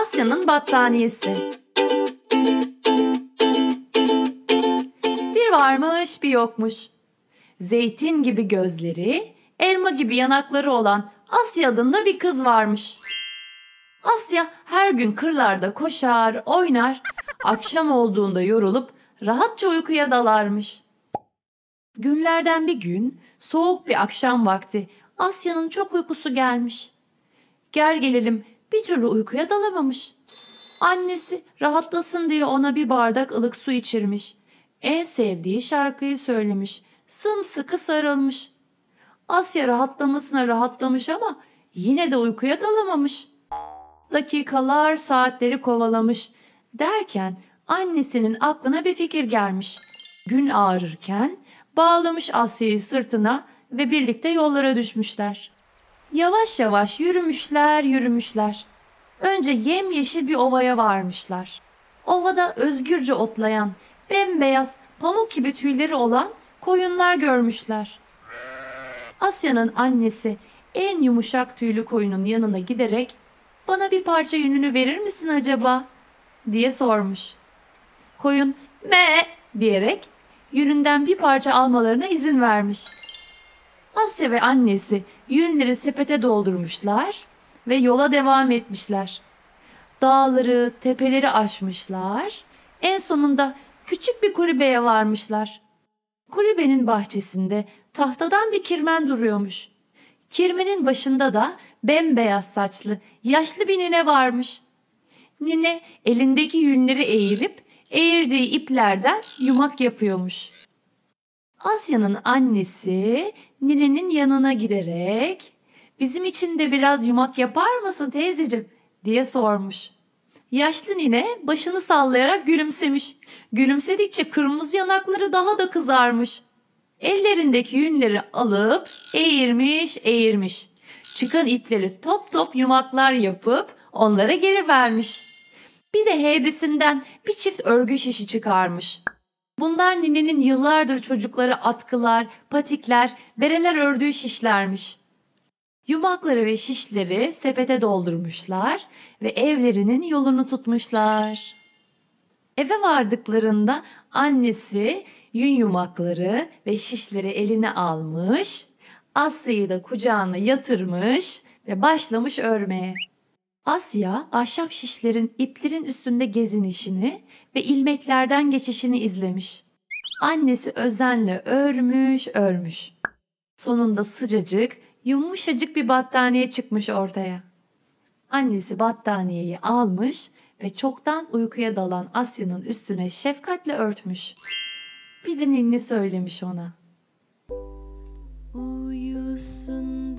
Asya'nın battaniyesi. Bir varmış bir yokmuş. Zeytin gibi gözleri, elma gibi yanakları olan Asya adında bir kız varmış. Asya her gün kırlarda koşar, oynar, akşam olduğunda yorulup rahatça uykuya dalarmış. Günlerden bir gün soğuk bir akşam vakti Asya'nın çok uykusu gelmiş. Gel gelelim bir türlü uykuya dalamamış. Annesi rahatlasın diye ona bir bardak ılık su içirmiş. En sevdiği şarkıyı söylemiş. Sımsıkı sarılmış. Asya rahatlamasına rahatlamış ama yine de uykuya dalamamış. Dakikalar saatleri kovalamış. Derken annesinin aklına bir fikir gelmiş. Gün ağrırken bağlamış Asya'yı sırtına ve birlikte yollara düşmüşler. Yavaş yavaş yürümüşler, yürümüşler. Önce yemyeşil bir ovaya varmışlar. Ovada özgürce otlayan, bembeyaz, pamuk gibi tüyleri olan koyunlar görmüşler. Asya'nın annesi en yumuşak tüylü koyunun yanına giderek bana bir parça yününü verir misin acaba? diye sormuş. Koyun me diyerek yününden bir parça almalarına izin vermiş. Asya ve annesi yünleri sepete doldurmuşlar ve yola devam etmişler. Dağları, tepeleri aşmışlar. En sonunda küçük bir kulübeye varmışlar. Kulübenin bahçesinde tahtadan bir kirmen duruyormuş. Kirmenin başında da bembeyaz saçlı, yaşlı bir nine varmış. Nine elindeki yünleri eğirip eğirdiği iplerden yumak yapıyormuş. Asya'nın annesi Nine'nin yanına giderek bizim için de biraz yumak yapar mısın teyzeciğim diye sormuş. Yaşlı nine başını sallayarak gülümsemiş. Gülümsedikçe kırmızı yanakları daha da kızarmış. Ellerindeki yünleri alıp eğirmiş eğirmiş. Çıkan ipleri top top yumaklar yapıp onlara geri vermiş. Bir de heybesinden bir çift örgü şişi çıkarmış. Bunlar ninenin yıllardır çocuklara atkılar, patikler, bereler ördüğü şişlermiş. Yumakları ve şişleri sepete doldurmuşlar ve evlerinin yolunu tutmuşlar. Eve vardıklarında annesi yün yumakları ve şişleri eline almış, Asya'yı da kucağına yatırmış ve başlamış örmeye. Asya ahşap şişlerin iplerin üstünde gezinişini ve ilmeklerden geçişini izlemiş. Annesi özenle örmüş örmüş. Sonunda sıcacık, yumuşacık bir battaniye çıkmış ortaya. Annesi battaniyeyi almış ve çoktan uykuya dalan Asya'nın üstüne şefkatle örtmüş. Bir de ninni söylemiş ona. Uyusun